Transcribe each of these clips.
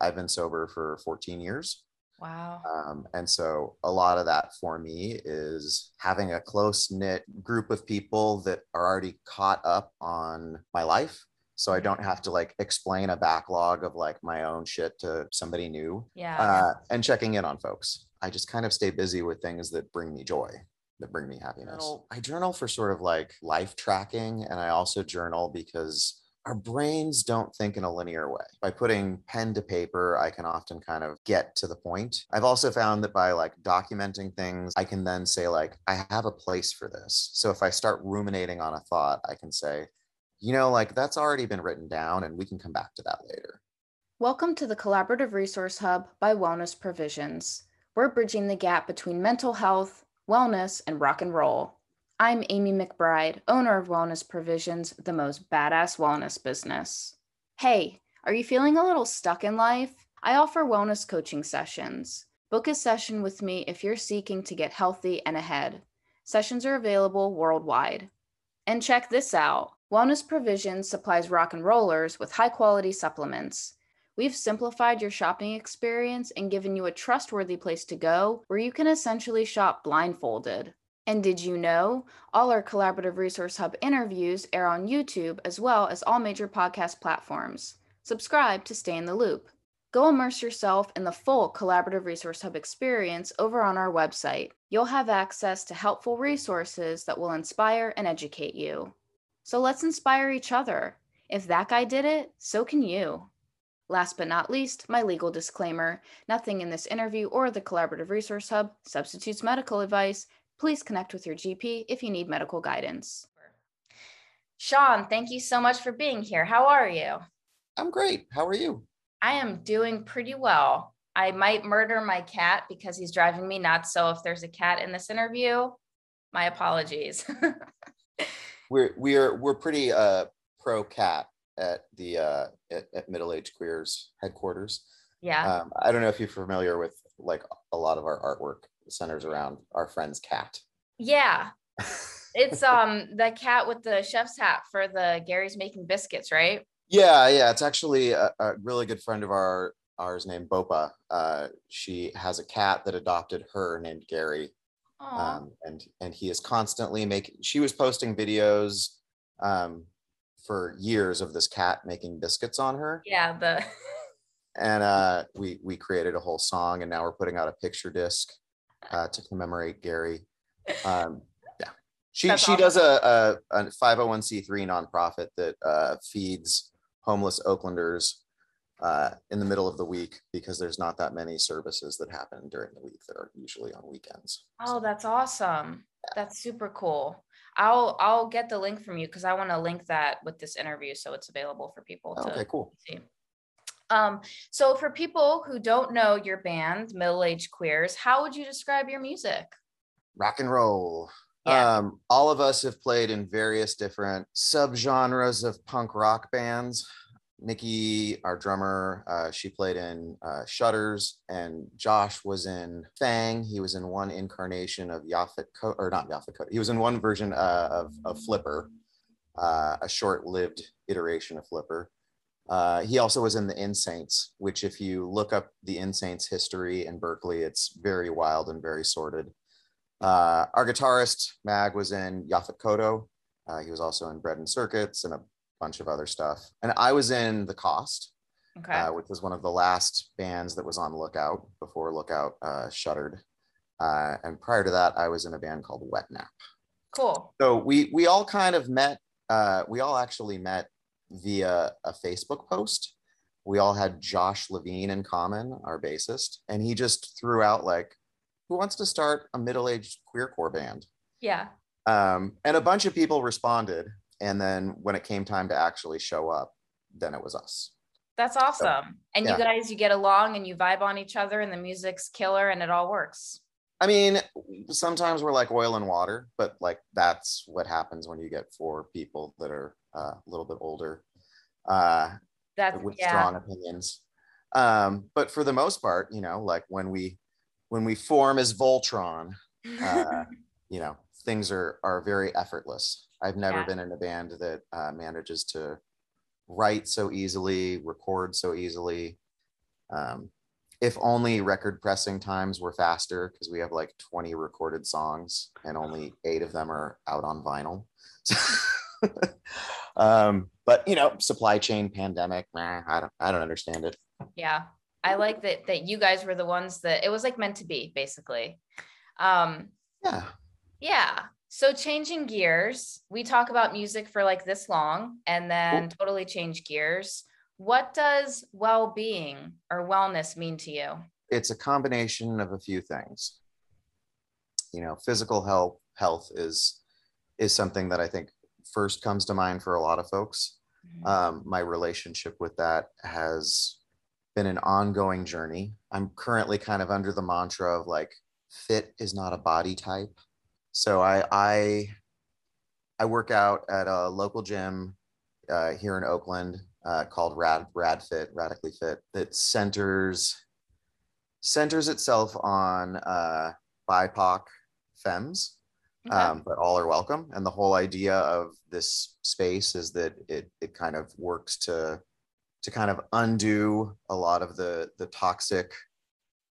I've been sober for 14 years. Wow. Um, and so a lot of that for me is having a close knit group of people that are already caught up on my life. So I don't have to like explain a backlog of like my own shit to somebody new. Yeah. Uh, and checking in on folks. I just kind of stay busy with things that bring me joy, that bring me happiness. I journal for sort of like life tracking, and I also journal because our brains don't think in a linear way. By putting pen to paper, I can often kind of get to the point. I've also found that by like documenting things, I can then say, like, I have a place for this. So if I start ruminating on a thought, I can say, you know, like that's already been written down and we can come back to that later. Welcome to the Collaborative Resource Hub by Wellness Provisions. We're bridging the gap between mental health, wellness, and rock and roll. I'm Amy McBride, owner of Wellness Provisions, the most badass wellness business. Hey, are you feeling a little stuck in life? I offer wellness coaching sessions. Book a session with me if you're seeking to get healthy and ahead. Sessions are available worldwide. And check this out Wellness Provisions supplies rock and rollers with high quality supplements. We've simplified your shopping experience and given you a trustworthy place to go where you can essentially shop blindfolded. And did you know all our Collaborative Resource Hub interviews air on YouTube as well as all major podcast platforms? Subscribe to stay in the loop. Go immerse yourself in the full Collaborative Resource Hub experience over on our website. You'll have access to helpful resources that will inspire and educate you. So let's inspire each other. If that guy did it, so can you. Last but not least, my legal disclaimer nothing in this interview or the Collaborative Resource Hub substitutes medical advice. Please connect with your GP if you need medical guidance. Sean, thank you so much for being here. How are you? I'm great. How are you? I am doing pretty well. I might murder my cat because he's driving me nuts. So if there's a cat in this interview, my apologies. We're we're we're pretty uh pro cat at the uh at, at middle aged queers headquarters. yeah. Um, I don't know if you're familiar with like a lot of our artwork centers around our friend's cat. yeah. It's um the cat with the chef's hat for the Gary's making biscuits, right? Yeah, yeah. It's actually a, a really good friend of our ours named Bopa. Uh, she has a cat that adopted her named Gary, um, and and he is constantly making. She was posting videos um, for years of this cat making biscuits on her, yeah, the and uh, we we created a whole song, and now we're putting out a picture disc uh, to commemorate Gary. Um, yeah, she That's she does a a five hundred one c three nonprofit that uh, feeds homeless Oaklanders uh, in the middle of the week because there's not that many services that happen during the week that are usually on weekends. Oh, that's awesome. That's super cool. I'll I'll get the link from you because I want to link that with this interview so it's available for people to Okay, cool. see. Um, so for people who don't know your band, Middle Aged Queers, how would you describe your music? rock and roll. Yeah. Um, all of us have played in various different subgenres of punk rock bands. Nikki, our drummer, uh, she played in uh, Shutters, and Josh was in Fang. He was in one incarnation of Yaphet, Co- or not Yaphet Kotto. He was in one version uh, of, of Flipper, uh, a short-lived iteration of Flipper. Uh, he also was in the Insaints, which, if you look up the Insaints history in Berkeley, it's very wild and very sordid. Uh, our guitarist Mag was in Yaphet Kotto. Uh, he was also in Bread and Circuits and a bunch of other stuff. And I was in The Cost, Okay. uh, which was one of the last bands that was on Lookout before Lookout uh, shuttered. Uh, and prior to that, I was in a band called Wet Nap. cool. So we we all kind of met. Uh, we all actually met via a Facebook post. We all had Josh Levine in common, our bassist, and he just threw out like, "Who wants to start a middle-aged queercore band?" Yeah. Um, and a bunch of people responded. And then when it came time to actually show up, then it was us. That's awesome. And yeah. you guys, you get along and you vibe on each other and the music's killer and it all works. I mean, sometimes we're like oil and water, but like that's what happens when you get four people that are uh, a little bit older uh, That's with yeah. strong opinions. Um, but for the most part, you know, like when we when we form as Voltron, uh, you know, things are are very effortless. I've never Yeah. been in a band that uh, manages to write so easily, record so easily, Um, if only record pressing times were faster because we have like 20 recorded songs and only eight of them are out on vinyl. um, but you know, supply chain pandemic, nah, I don't I don't understand it. Yeah. I like that that you guys were the ones that it was like meant to be, basically. Um yeah. Yeah. So changing gears, we talk about music for like this long and then Ooh. totally change gears. What does well-being or wellness mean to you? It's a combination of a few things. You know, physical health health is is something that I think first comes to mind for a lot of folks. Mm-hmm. Um, my relationship with that has been an ongoing journey. I'm currently kind of under the mantra of like, fit is not a body type. So I I I work out at a local gym uh, here in Oakland uh, called Rad Rad Fit, Radically Fit, that centers centers itself on uh, BIPOC femmes, okay. um, but all are welcome. And the whole idea of this space is that it it kind of works to to kind of undo a lot of the the toxic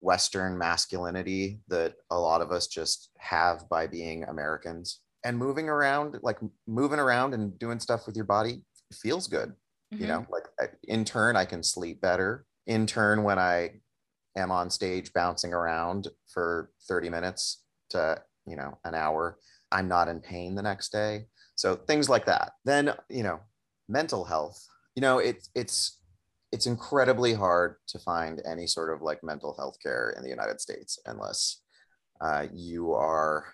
Western masculinity that a lot of us just have by being Americans. And moving around, like moving around and doing stuff with your body feels good. Mm-hmm. You know, like in turn, I can sleep better. In turn, when I am on stage bouncing around for 30 minutes to, you know, an hour, I'm not in pain the next day. So things like that. Then, you know, mental health, you know, it's, it's, it's incredibly hard to find any sort of like mental health care in the United States unless uh, you are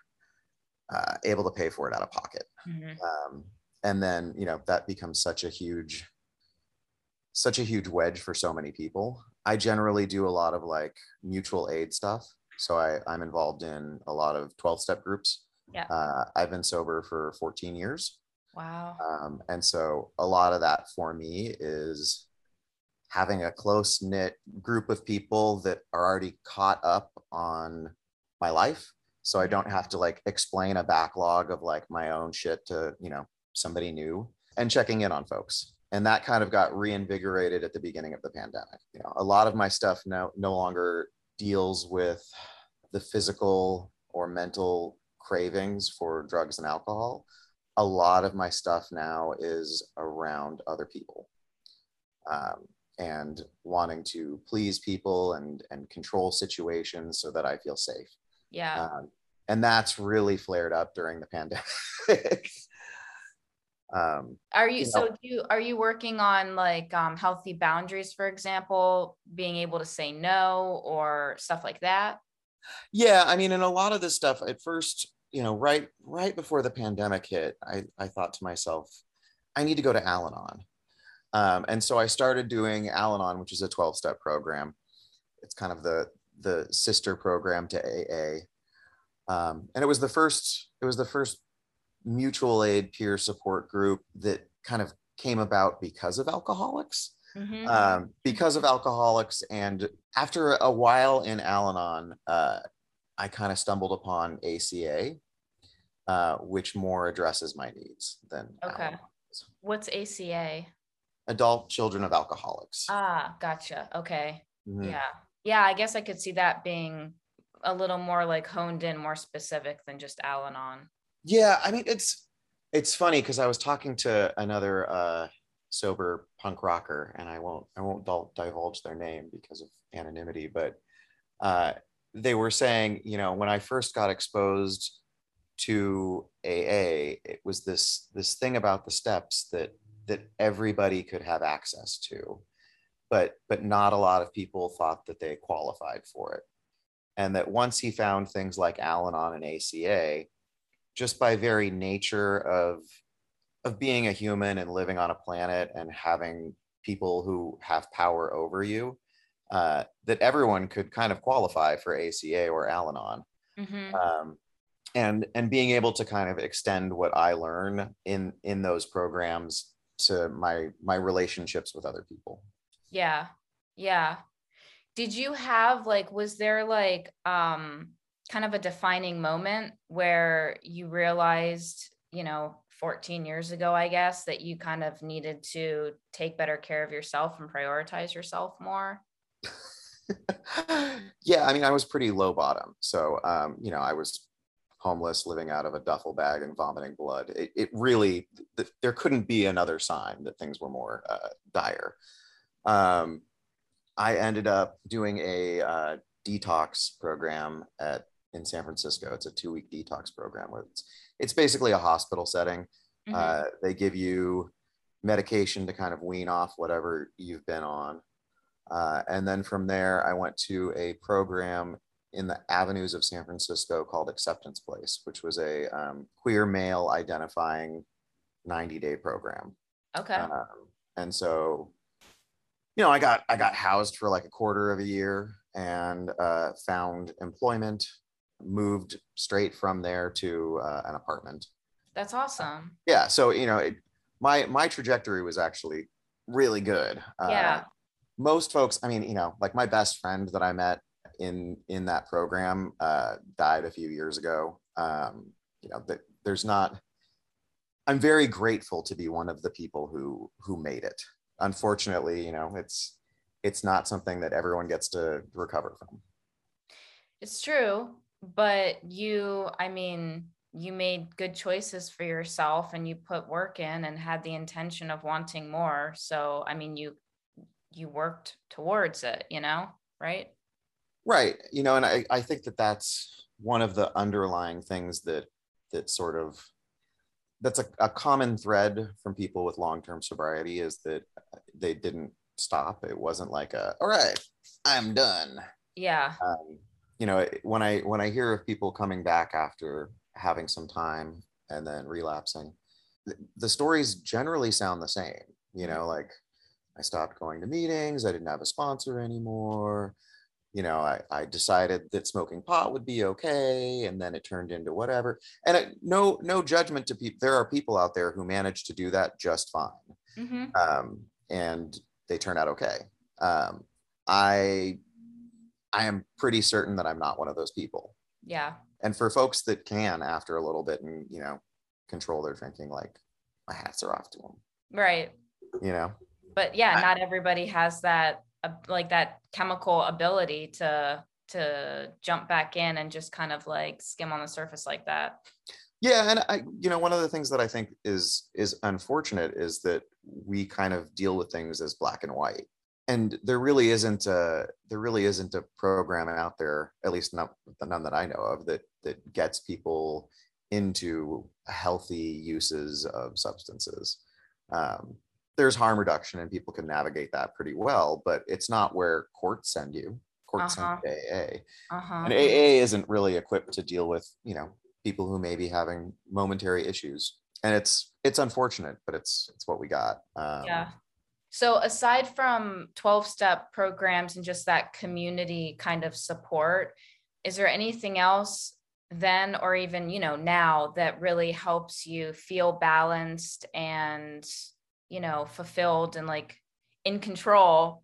uh, able to pay for it out of pocket. Mm-hmm. Um, and then, you know, that becomes such a huge, such a huge wedge for so many people. I generally do a lot of like mutual aid stuff. So I, I'm involved in a lot of 12 step groups. Yeah. Uh, I've been sober for 14 years. Wow. Um, and so a lot of that for me is having a close knit group of people that are already caught up on my life so i don't have to like explain a backlog of like my own shit to you know somebody new and checking in on folks and that kind of got reinvigorated at the beginning of the pandemic you know a lot of my stuff no no longer deals with the physical or mental cravings for drugs and alcohol a lot of my stuff now is around other people um, and wanting to please people and and control situations so that I feel safe. Yeah. Um, and that's really flared up during the pandemic. um, are you, you so know, you are you working on like um, healthy boundaries, for example, being able to say no or stuff like that? Yeah, I mean, and a lot of this stuff at first, you know, right right before the pandemic hit, I I thought to myself, I need to go to Al-Anon um, and so I started doing Al Anon, which is a 12 step program. It's kind of the, the sister program to AA. Um, and it was the first, it was the first mutual aid peer support group that kind of came about because of alcoholics. Mm-hmm. Um, because of alcoholics. And after a while in Al Anon, uh, I kind of stumbled upon ACA, uh, which more addresses my needs than. Okay. Al-Anon. What's ACA? adult children of alcoholics. Ah, gotcha. Okay. Mm-hmm. Yeah. Yeah. I guess I could see that being a little more like honed in, more specific than just Al Anon. Yeah. I mean, it's, it's funny because I was talking to another uh, sober punk rocker and I won't, I won't divulge their name because of anonymity, but uh, they were saying, you know, when I first got exposed to AA, it was this, this thing about the steps that that everybody could have access to but but not a lot of people thought that they qualified for it and that once he found things like al-anon and aca just by very nature of of being a human and living on a planet and having people who have power over you uh, that everyone could kind of qualify for aca or al-anon. Mm-hmm. um, and and being able to kind of extend what i learn in in those programs to my my relationships with other people. Yeah. Yeah. Did you have like was there like um kind of a defining moment where you realized you know 14 years ago i guess that you kind of needed to take better care of yourself and prioritize yourself more yeah, I mean, I was pretty low bottom. So, um, you know, I was homeless, living out of a duffel bag and vomiting blood. It, it really, th- there couldn't be another sign that things were more uh, dire. Um, I ended up doing a uh, detox program at in San Francisco. It's a two week detox program where it's it's basically a hospital setting. Mm-hmm. Uh, they give you medication to kind of wean off whatever you've been on. Uh, and then from there, I went to a program in the avenues of San Francisco called Acceptance Place, which was a um, queer male identifying 90 day program. Okay. Um, and so, you know, I got I got housed for like a quarter of a year and uh, found employment, moved straight from there to uh, an apartment. That's awesome. Yeah. So you know, it, my my trajectory was actually really good. Yeah. Uh, most folks, I mean, you know, like my best friend that I met in in that program uh, died a few years ago. Um, you know, that there's not. I'm very grateful to be one of the people who who made it. Unfortunately, you know, it's it's not something that everyone gets to recover from. It's true, but you, I mean, you made good choices for yourself and you put work in and had the intention of wanting more. So, I mean, you you worked towards it, you know, right? Right. You know, and I, I think that that's one of the underlying things that that sort of that's a, a common thread from people with long-term sobriety is that they didn't stop. It wasn't like a, all right, I'm done. Yeah. Um, you know, when I when I hear of people coming back after having some time and then relapsing, the stories generally sound the same. You know, like I stopped going to meetings. I didn't have a sponsor anymore. You know, I, I decided that smoking pot would be okay, and then it turned into whatever. And it, no, no judgment to people. There are people out there who manage to do that just fine, mm-hmm. um, and they turn out okay. Um, I, I am pretty certain that I'm not one of those people. Yeah. And for folks that can, after a little bit, and you know, control their drinking, like my hats are off to them. Right. You know but yeah I, not everybody has that like that chemical ability to to jump back in and just kind of like skim on the surface like that yeah and i you know one of the things that i think is is unfortunate is that we kind of deal with things as black and white and there really isn't a there really isn't a program out there at least not none that i know of that that gets people into healthy uses of substances um, there's harm reduction and people can navigate that pretty well, but it's not where courts send you. Courts uh-huh. send AA. Uh-huh. And AA isn't really equipped to deal with, you know, people who may be having momentary issues. And it's it's unfortunate, but it's it's what we got. Um, yeah. So aside from 12 step programs and just that community kind of support, is there anything else then or even, you know, now that really helps you feel balanced and you know fulfilled and like in control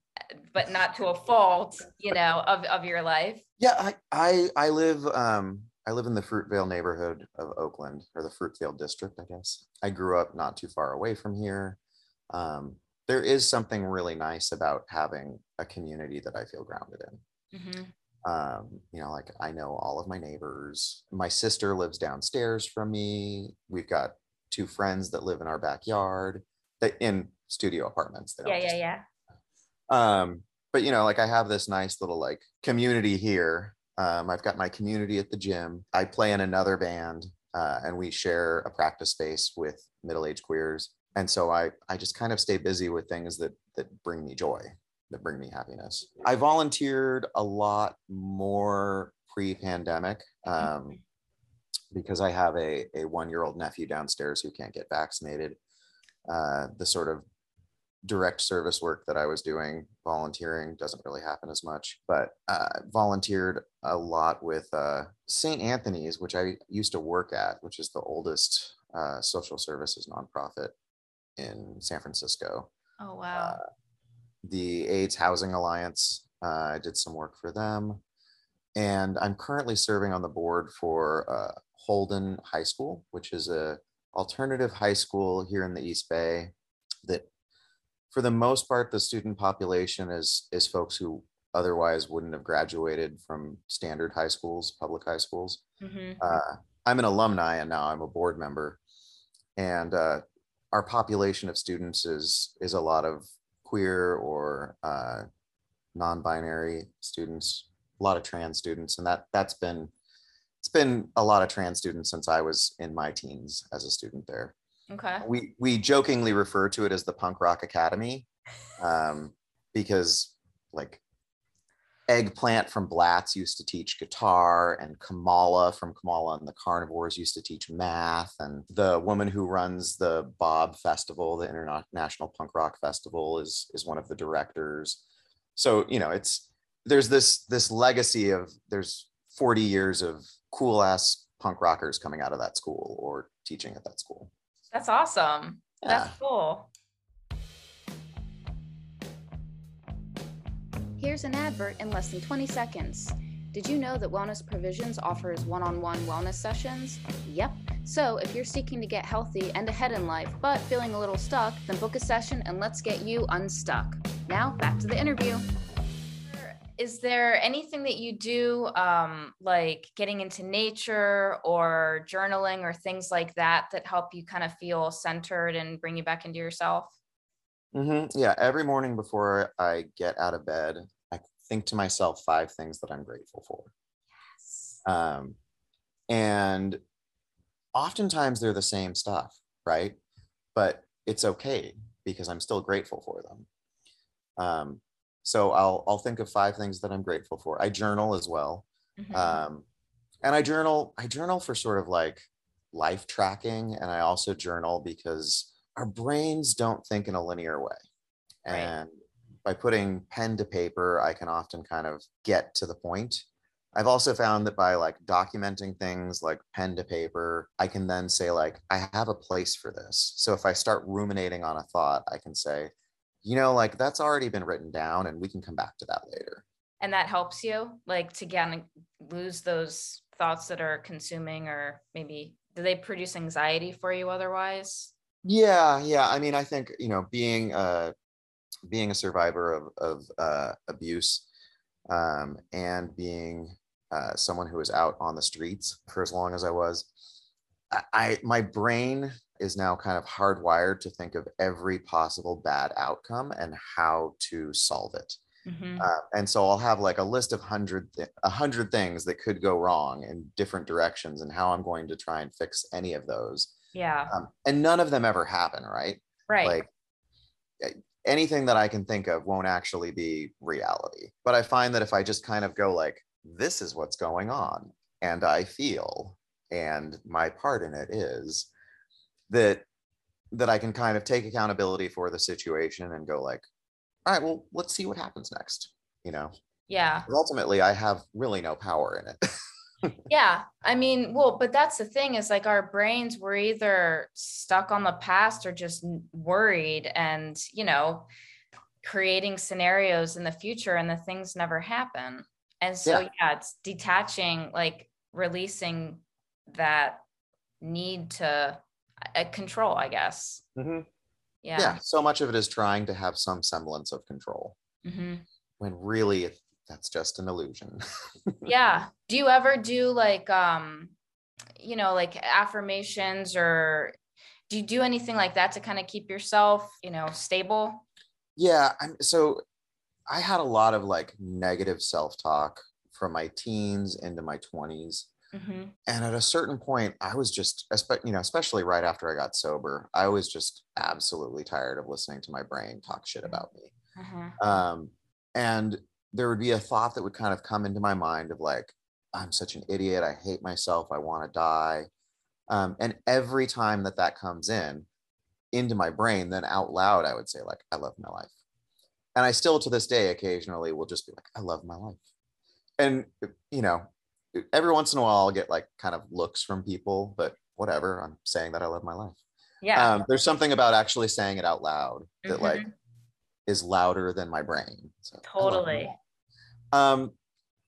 but not to a fault you know of, of your life? Yeah i i, I live um i live in the fruitvale neighborhood of oakland or the fruitvale district i guess. I grew up not too far away from here. Um there is something really nice about having a community that i feel grounded in mm-hmm. um you know like i know all of my neighbors my sister lives downstairs from me we've got two friends that live in our backyard that in studio apartments. yeah, yeah, yeah. Um, but you know, like I have this nice little like community here. Um, I've got my community at the gym. I play in another band, uh, and we share a practice space with middle-aged queers. And so I I just kind of stay busy with things that that bring me joy, that bring me happiness. I volunteered a lot more pre-pandemic. Um, because I have a, a one year old nephew downstairs who can't get vaccinated uh, the sort of direct service work that I was doing, volunteering doesn't really happen as much, but uh, volunteered a lot with uh, St. Anthony's, which I used to work at, which is the oldest uh, social services nonprofit in San Francisco. Oh, wow. Uh, the AIDS Housing Alliance, uh, I did some work for them. And I'm currently serving on the board for uh, Holden High School, which is a alternative high school here in the East Bay that for the most part, the student population is, is folks who otherwise wouldn't have graduated from standard high schools, public high schools. hmm Uh, I'm an alumni and now I'm a board member. And uh, our population of students is is a lot of queer or uh, non-binary students, a lot of trans students, and that that's been it's been a lot of trans students since I was in my teens as a student there. Okay. We we jokingly refer to it as the Punk Rock Academy um, because like Eggplant from Blatz used to teach guitar, and Kamala from Kamala and the Carnivores used to teach math. And the woman who runs the Bob Festival, the International Punk Rock Festival, is is one of the directors. So you know, it's there's this this legacy of there's 40 years of cool ass punk rockers coming out of that school or teaching at that school. That's awesome. Yeah. That's cool. Here's an advert in less than 20 seconds. Did you know that Wellness Provisions offers one on one wellness sessions? Yep. So, if you're seeking to get healthy and ahead in life, but feeling a little stuck, then book a session and let's get you unstuck. Now, back to the interview. Is there anything that you do, um, like getting into nature or journaling or things like that, that help you kind of feel centered and bring you back into yourself? Hmm Yeah, every morning before I get out of bed, I think to myself five things that I'm grateful for. Um, and oftentimes they're the same stuff, right? But it's okay because I'm still grateful for them. Um, so I'll I'll think of five things that I'm grateful for. I journal as well. Mhm. um, and i journal i journal for sort of like life tracking and i also journal because our brains don't think in a linear way. Right. and by putting pen to paper i can often kind of get to the point. I've also found that by like documenting things like pen to paper i can then say like i have a place for this. So if i start ruminating on a thought i can say you know like that's already been written down and we can come back to that later. And that helps you like to of lose those thoughts that are consuming or maybe do they produce anxiety for you otherwise Yeah, yeah. I mean, I think you know, being uh, being a survivor of of uh, abuse, um, and being uh, someone who was out on the streets for as long as I was, I, I my brain is now kind of hardwired to think of every possible bad outcome and how to solve it. Mhm. Uh, and so I'll have like a list of hundred th- a hundred things that could go wrong in different directions, and how I'm going to try and fix any of those. Yeah. Um, and none of them ever happen, right? right. Like anything that i can think of won't actually be reality. But i find that if i just kind of go like this is what's going on and i feel and my part in it is that that i can kind of take accountability for the situation and go like all right well let's see what happens next you know? Yeah. 'Cause ultimately i have really no power in it yeah i mean well but that's the thing is like our brains were either stuck on the past or just worried and you know creating scenarios in the future and the things never happen and so Yeah. yeah, it's detaching like releasing that need to uh, control i guess Mhm. yeah, yeah so much of it is trying to have some semblance of control Mhm. when really it, that's just an illusion yeah do you ever do like um you know like affirmations or do you do anything like that to kind of keep yourself you know stable Yeah, I'm so I had a lot of like negative self-talk from my teens into my 20s. Mhm. And at a certain point, I was just you know, especially right after I got sober, I was just absolutely tired of listening to my brain talk shit about me. Mhm. Um, and there would be a thought that would kind of come into my mind of like, I'm such an idiot. I hate myself. I want to die. Um, and every time that that comes in into my brain, then out loud, I would say like, I love my life. And I still to this day occasionally will just be like, I love my life. And you know, every once in a while I'll get like kind of looks from people, but whatever. I'm saying that I love my life. yeah Um, there's something about actually saying it out loud that like Mhm. is louder than my brain. So I love my totally. Um,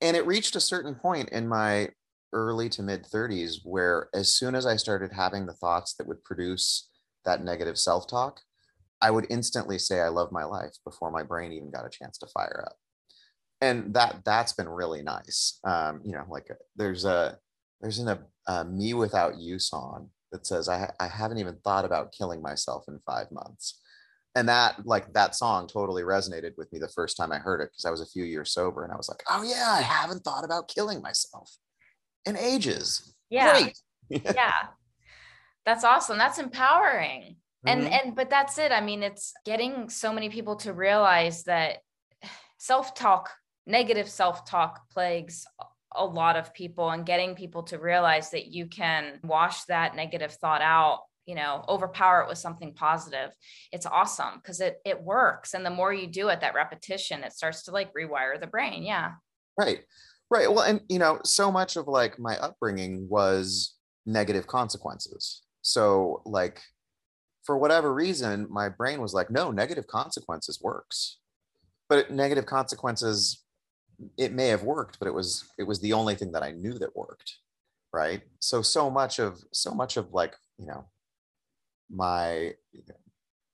and it reached a certain point in my early to mid 30s where as soon as I started having the thoughts that would produce that negative self-talk, I would instantly say I love my life before my brain even got a chance to fire up. and that that's been really nice um you know like there's a there's an a, a mewithoutYou song that says I, I haven't even thought about killing myself in five months and that like that song totally resonated with me the first time i heard it because i was a few years sober and i was like oh yeah i haven't thought about killing myself in ages. Yeah. Yeah. That's awesome. That's empowering. And mm-hmm. and but that's it. I mean it's getting so many people to realize that self-talk negative self-talk plagues a lot of people and getting people to realize that you can wash that negative thought out you know overpower it with something positive it's awesome because it it works and the more you do it that repetition it starts to like rewire the brain yeah. Right right well and you know so much of like my upbringing was negative consequences so like for whatever reason my brain was like no negative consequences works. But negative consequences it may have worked but it was it was the only thing that i knew that worked right? So so much of so much of like you know my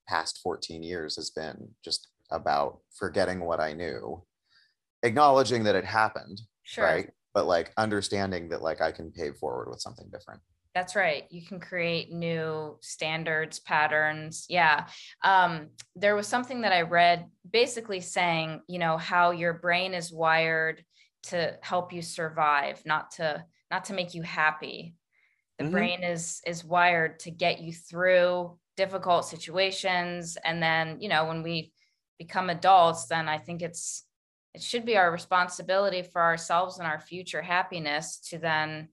past 14 years has been just about forgetting what I knew, acknowledging that it happened, sure. right? But like understanding that like I can pay forward with something different. That's right. You can create new standards, patterns. Yeah. Um, there was something that I read basically saying, you know, how your brain is wired to help you survive, not to not to make you happy the mm-hmm. brain is is wired to get you through difficult situations. And then you know when we become adults then i think it's it should be our responsibility for ourselves and our future happiness to then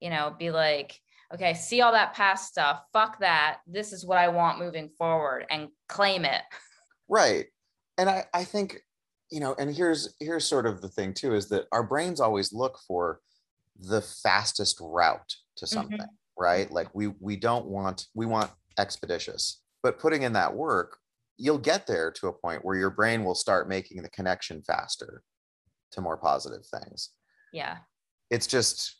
you know be like okay see all that past stuff. Fuck that. This is what i want moving forward and claim it. Right. And i i think you know and here's here's sort of the thing too is that our brains always look for the fastest route to mm-hmm. something mm-hmm. right like we we don't want we want expeditious but putting in that work you'll get there to a point where your brain will start making the connection faster to more positive things yeah it's just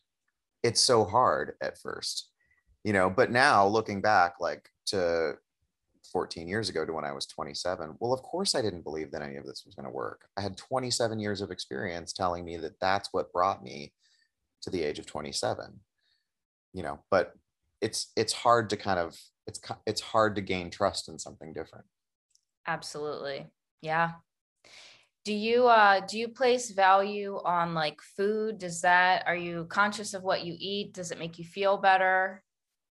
it's so hard at first you know but now looking back like to 14 years ago to when I was 27. Well, of course, I didn't believe that any of this was going to work. I had 27 years of experience telling me that that's what brought me to the age of 27 you know but it's it's hard to kind of it's it's hard to gain trust in something different. Absolutely. Yeah. Do you uh do you place value on like food? Does that are you conscious of what you eat? Does it make you feel better?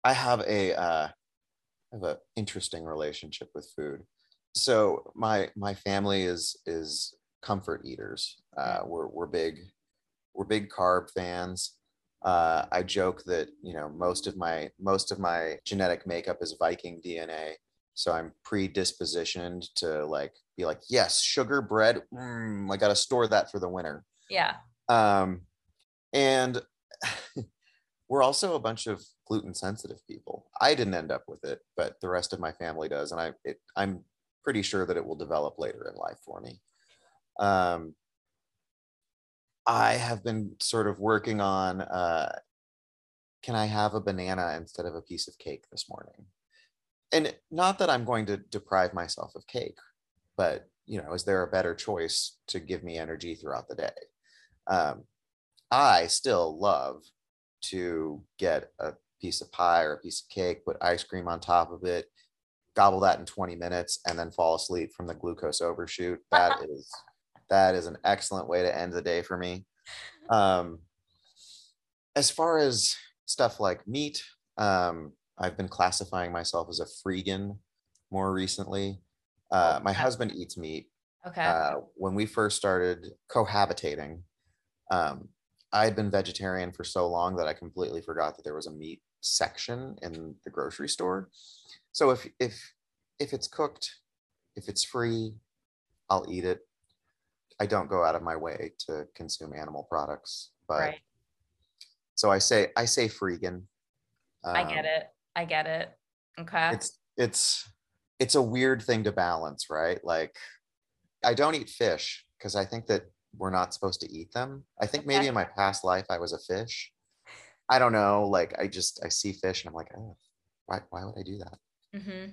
I have a uh I have an interesting relationship with food. So my my family is is comfort eaters. Uh we're we're big we're big carb fans. Uh, I joke that you know most of my most of my genetic makeup is Viking DNA, so I'm predispositioned to like be like, yes, sugar bread. Mm, I got to store that for the winter. Yeah. Um, and we're also a bunch of gluten sensitive people. I didn't end up with it, but the rest of my family does, and I it, I'm pretty sure that it will develop later in life for me. Um, I have been sort of working on uh, can I have a banana instead of a piece of cake this morning? And not that I'm going to deprive myself of cake, but you know, is there a better choice to give me energy throughout the day? Um, I still love to get a piece of pie or a piece of cake, put ice cream on top of it, gobble that in 20 minutes, and then fall asleep from the glucose overshoot. That is that is an excellent way to end the day for me. Um, as far as stuff like meat, um, I've been classifying myself as a freegan more recently. Uh, my husband eats meat. Okay. Uh, when we first started cohabitating, um, I had been vegetarian for so long that I completely forgot that there was a meat section in the grocery store. So if if if it's cooked, if it's free, I'll eat it. I don't go out of my way to consume animal products, but right. so I say I say freegan. Um, I get um, it. I get it. Okay. It's it's it's a weird thing to balance, right? Like I don't eat fish because I think that we're not supposed to eat them. I think okay. maybe in my past life I was a fish. I don't know. Like I just I see fish and I'm like, oh, why why would I do that? Mm-hmm.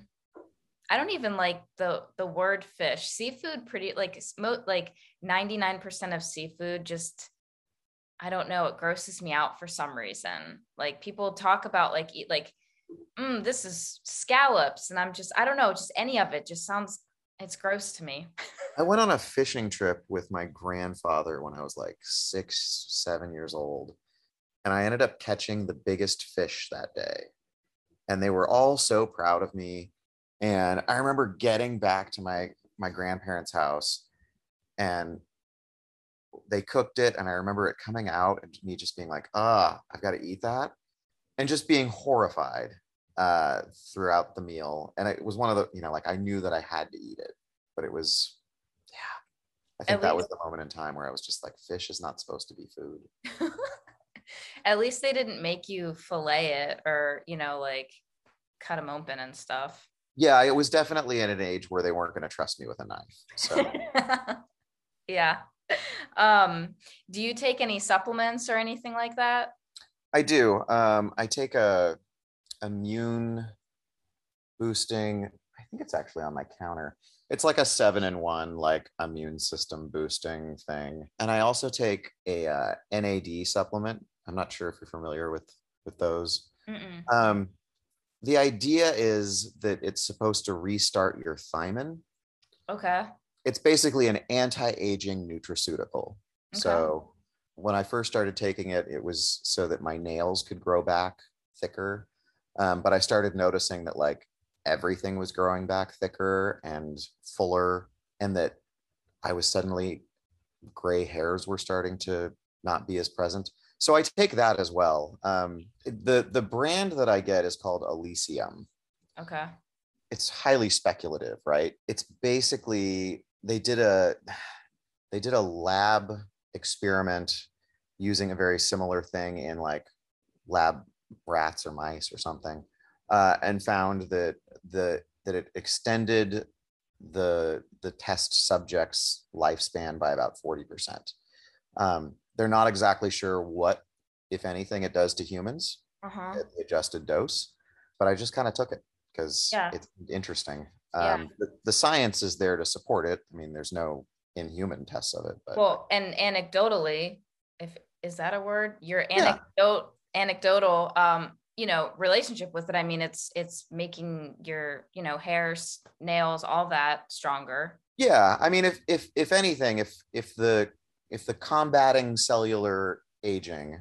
I don't even like the the word fish. Seafood pretty like like 99% of seafood just I don't know, it grosses me out for some reason. Like people talk about like eat like mm, this is scallops and I'm just I don't know, just any of it just sounds it's gross to me. I went on a fishing trip with my grandfather when I was like 6 7 years old and I ended up catching the biggest fish that day. And they were all so proud of me and I remember getting back to my my grandparents' house and they cooked it and I remember it coming out and me just being like, ah, I've got to eat that. And just being horrified uh, throughout the meal. And it was one of the, you know, like I knew that I had to eat it, but it was, yeah. I think At that least- was the moment in time where I was just like, fish is not supposed to be food. At least they didn't make you fillet it or, you know, like cut them open and stuff yeah, it was definitely at an age where they weren't going to trust me with a knife. So yeah. Um, do you take any supplements or anything like that? I do. Um, I take a immune boosting. I think it's actually on my counter. It's like a seven in one, like immune system boosting thing. And I also take a uh, NAD supplement. I'm not sure if you're familiar with with those. Um, the idea is that it's supposed to restart your thymin. Okay. It's basically an anti-aging nutraceutical. Okay. So when I first started taking it, it was so that my nails could grow back thicker. Um, but I started noticing that like everything was growing back thicker and fuller, and that I was suddenly gray hairs were starting to not be as present so I take that as well. Um, the the brand that I get is called Elysium. Okay. It's highly speculative, right? It's basically they did a they did a lab experiment using a very similar thing in like lab rats or mice or something, uh, and found that the that it extended the the test subject's lifespan by about 40%. Um, they're not exactly sure what, if anything, it does to humans uh-huh. at the adjusted dose, but I just kind of took it because yeah. it's interesting. Um, yeah. the, the, science is there to support it. I mean, there's no inhuman tests of it. But well, and anecdotally, if is that a word? Your anecdote yeah. anecdotal um, you know, relationship with it. I mean, it's it's making your, you know, hairs, nails, all that stronger. Yeah. I mean, if if if anything, if if the if the combating cellular aging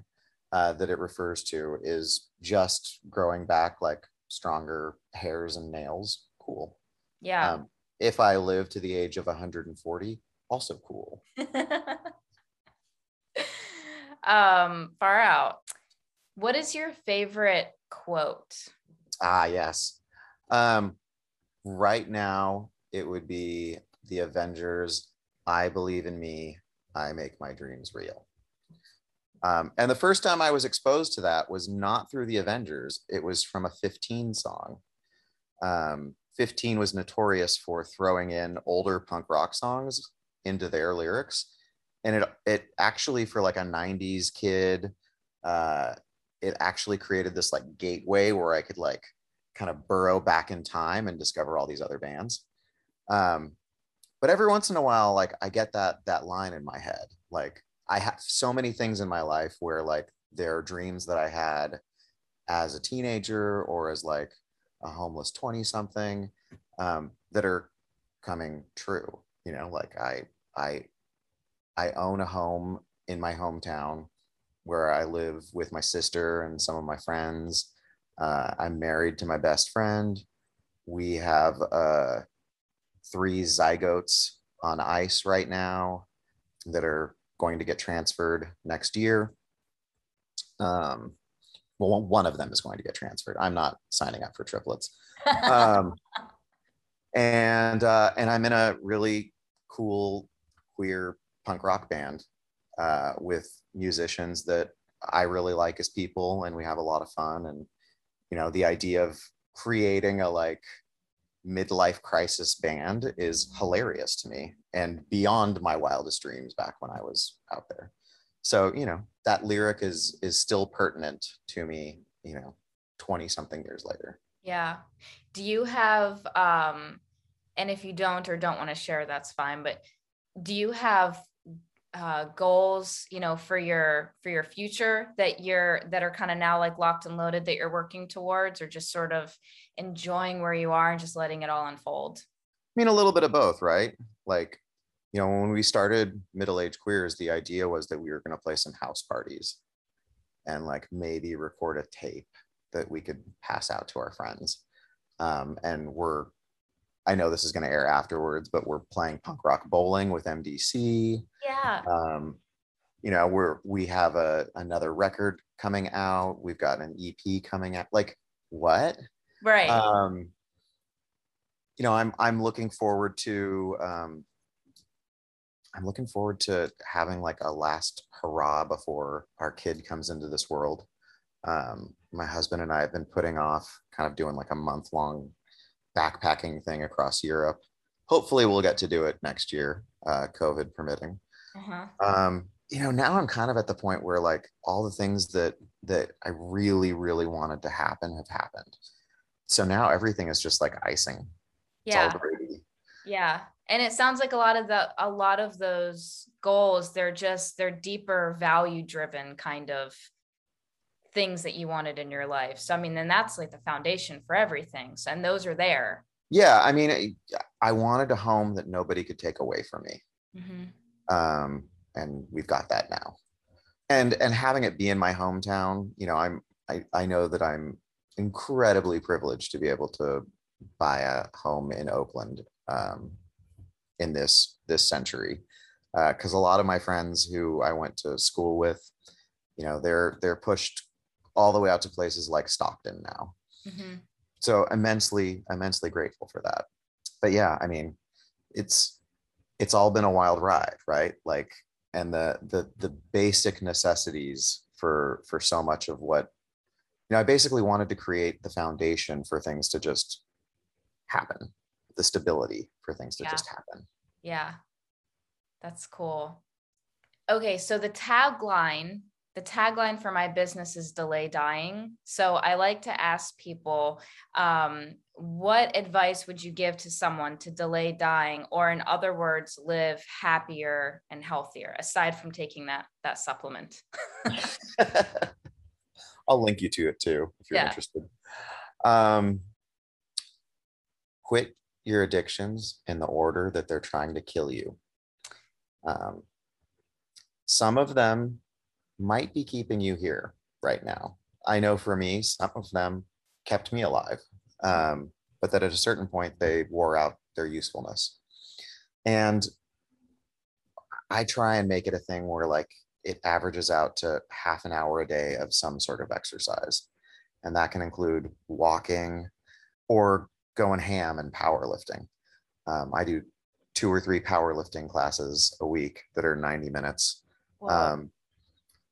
uh, that it refers to is just growing back like stronger hairs and nails, cool. Yeah. Um, if I live to the age of 140, also cool. um, far out. What is your favorite quote? Ah, yes. Um, right now, it would be the Avengers. I believe in me. I make my dreams real. Um, and the first time I was exposed to that was not through the Avengers, it was from a 15 song. Um, 15 was notorious for throwing in older punk rock songs into their lyrics. And it, it actually, for like a 90s kid, uh, it actually created this like gateway where I could like kind of burrow back in time and discover all these other bands. Um, but every once in a while like i get that that line in my head. Like i have so many things in my life where like there are dreams that i had as a teenager or as like a homeless 20 something um, that are coming true you know? Like i i i own a home in my hometown where i live with my sister and some of my friends. Uh, i'm married to my best friend. We have a three zygotes on ice right now that are going to get transferred next year. Um, well, one of them is going to get transferred. I'm not signing up for triplets. Um, and uh, and I'm in a really cool queer punk rock band uh, with musicians that I really like as people, and we have a lot of fun. And you know, the idea of creating a like midlife crisis band is hilarious to me and beyond my wildest dreams back when I was out there. So, you know, that lyric is is still pertinent to me, you know, 20 something years later. Yeah. Do you have um and if you don't or don't want to share that's fine, but do you have uh, goals you know for your for your future that you're that are kind of now like locked and loaded that you're working towards or just sort of enjoying where you are and just letting it all unfold? I mean a little bit of both right? Like you know when we started middle-aged queers the idea was that we were going to play some house parties and like maybe record a tape that we could pass out to our friends um, and we're I know this is going to air afterwards, but we're playing punk rock bowling with MDC. Yeah. Um, you know, we're we have a another record coming out. We've got an EP coming out. Like what? Right. Um, you know, I'm I'm looking forward to um, I'm looking forward to having like a last hurrah before our kid comes into this world. Um, my husband and I have been putting off kind of doing like a month long backpacking thing across Europe. Hopefully, we'll get to do it next year, uh, COVID permitting. Uh-huh. Um, you know, now I'm kind of at the point where like all the things that that I really, really wanted to happen have happened. So now everything is just like icing. Yeah. Yeah. And it sounds like a lot of the a lot of those goals, they're just they're deeper value driven kind of things that you wanted in your life. So I mean, then that's like the foundation for everything. So and those are there. Yeah, I mean, I wanted a home that nobody could take away from me, mm-hmm. um, and we've got that now. And and having it be in my hometown, you know, I'm I I know that I'm incredibly privileged to be able to buy a home in Oakland um, in this this century, because uh, a lot of my friends who I went to school with, you know, they're they're pushed all the way out to places like Stockton now. Mm-hmm. So immensely, immensely grateful for that. But yeah, I mean, it's it's all been a wild ride, right? Like, and the the the basic necessities for for so much of what you know, I basically wanted to create the foundation for things to just happen, the stability for things to yeah. just happen. Yeah. That's cool. Okay, so the tagline the tagline for my business is delay dying. So I like to ask people, um, what advice would you give to someone to delay dying, or in other words, live happier and healthier, aside from taking that that supplement? I'll link you to it too if you're yeah. interested. Um, quit your addictions in the order that they're trying to kill you. Um, some of them might be keeping you here right now. I know for me, some of them kept me alive, um, but that at a certain point they wore out their usefulness. And I try and make it a thing where like it averages out to half an hour a day of some sort of exercise. And that can include walking or going ham and powerlifting. Um, I do two or three powerlifting classes a week that are 90 minutes. Wow. Um,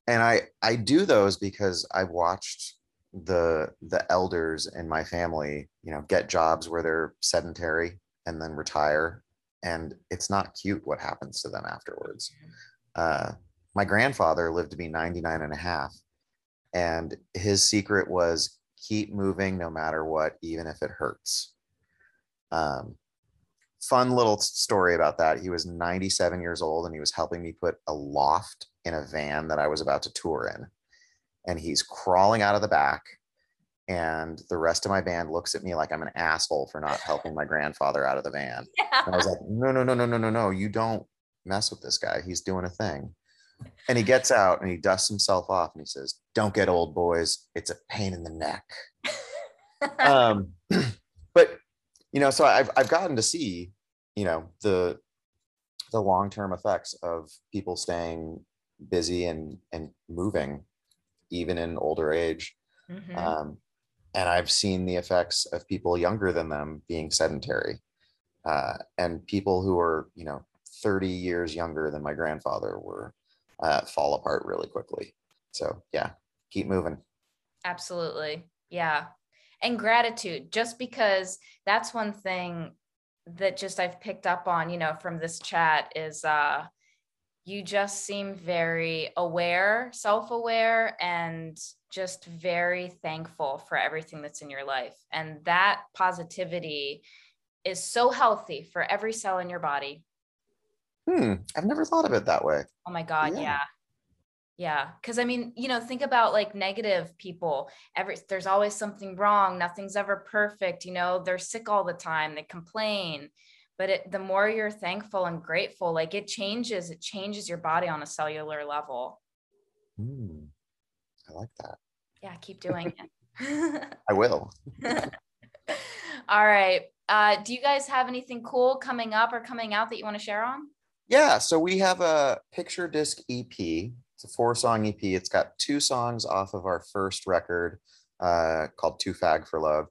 and I I do those because I've watched the the elders in my family, you know, get jobs where they're sedentary and then retire, and it's not cute what happens to them afterwards. Uh, my grandfather lived to be 99 and a half, and his secret was keep moving no matter what, even if it hurts. Um, fun little story about that. He was 97 years old and he was helping me put a loft in a van that I was about to tour in. And he's crawling out of the back. And the rest of my band looks at me like I'm an asshole for not helping my grandfather out of the van. Yeah. And I was like, no, no, no, no, no, no, no. You don't mess with this guy. He's doing a thing. And he gets out and he dusts himself off and he says, Don't get old, boys. It's a pain in the neck. um, but you know, so I've I've gotten to see, you know, the the long-term effects of people staying busy and and moving even in older age. Mm-hmm. um, and i've seen the effects of people younger than them being sedentary. Uh, and people who are you know 30 years younger than my grandfather were uh, fall apart really quickly. So yeah keep moving. Absolutely. Yeah. And gratitude. Just because that's one thing that just I've picked up on, you know, from this chat is uh you just seem very aware, self aware, and just very thankful for everything that's in your life. And that positivity is so healthy for every cell in your body. Hmm. I've never thought of it that way. Oh my God. Yeah. yeah. Yeah, because I mean, you know, think about like negative people. Every there's always something wrong. Nothing's ever perfect. You know, they're sick all the time. They complain but it, the more you're thankful and grateful like it changes it changes your body on a cellular level mm, i like that yeah keep doing it i will all right uh, do you guys have anything cool coming up or coming out that you want to share on yeah so we have a picture disc ep it's a four song ep it's got two songs off of our first record uh, called Too Fag for Love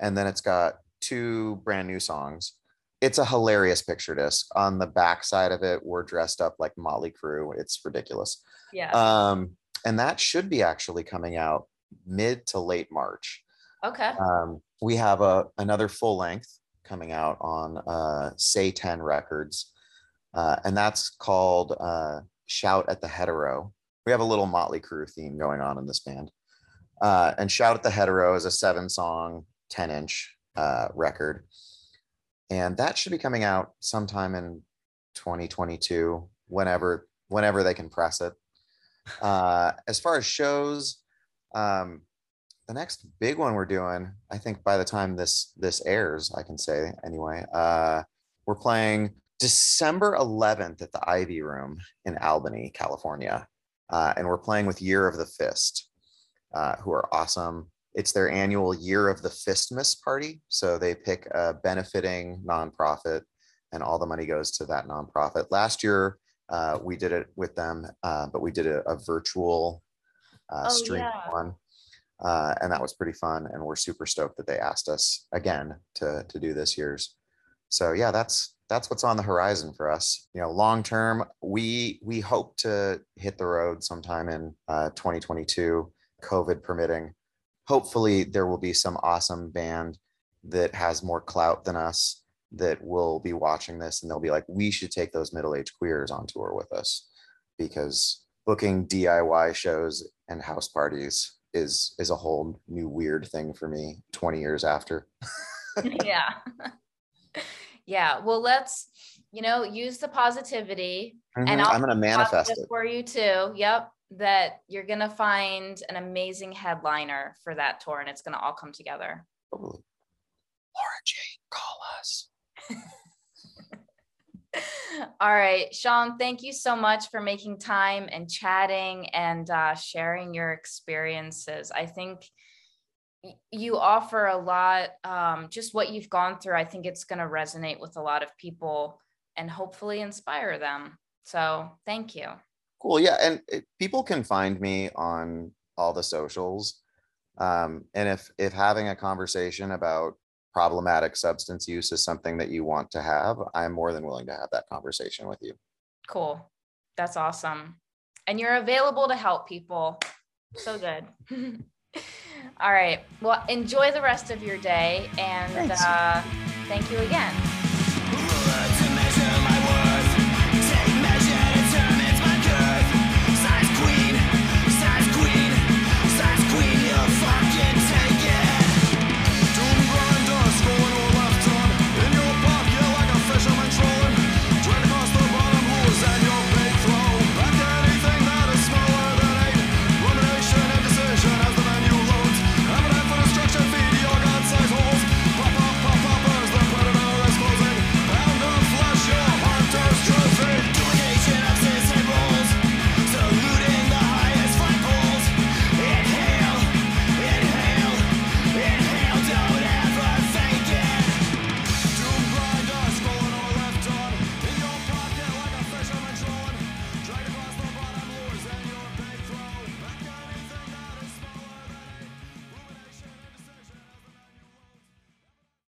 and then it's got two brand new songs it's a hilarious picture disc. On the back side of it, we're dressed up like Motley Crue. It's ridiculous. Yeah. Um, and that should be actually coming out mid to late March. Okay. Um, we have a another full length coming out on uh, Say Ten Records, uh, and that's called uh, "Shout at the Hetero." We have a little Motley Crue theme going on in this band, uh, and "Shout at the Hetero" is a seven-song, ten-inch uh, record. And that should be coming out sometime in 2022 whenever whenever they can press it. Uh, as far as shows um, the next big one we're doing i think by the time this this airs i can say anyway uh, we're playing december 11th at the ivy room in albany california uh, and we're playing with year of the fist uh, who are awesome it's their annual Year of the Fistmas party. So they pick a benefiting nonprofit, and all the money goes to that nonprofit. Last year, uh, we did it with them, uh, but we did a, a virtual uh, oh, stream yeah. one. Uh, and that was pretty fun. And we're super stoked that they asked us again to, to do this year's. So yeah, that's that's what's on the horizon for us. You know, long term, we we hope to hit the road sometime in uh, 2022, COVID permitting hopefully there will be some awesome band that has more clout than us that will be watching this and they'll be like, we should take those middle-aged queers on tour with us because booking DIY shows and house parties is is a whole new weird thing for me 20 years after. yeah. yeah. Well, let's, you know, use the positivity mm-hmm. and i am going to manifest it for you too. Yep that you're going to find an amazing headliner for that tour and it's going to all come together. Laura Jane, call us. all right, Sean, thank you so much for making time and chatting and uh, sharing your experiences. I think you offer a lot, um, just what you've gone through. I think it's going to resonate with a lot of people and hopefully inspire them. So, thank you. Cool. Yeah. And it, people can find me on all the socials. Um, and if if having a conversation about problematic substance use is something that you want to have, I'm more than willing to have that conversation with you. Cool. That's awesome. And you're available to help people. So good. all right. Well, enjoy the rest of your day and uh, thank you again.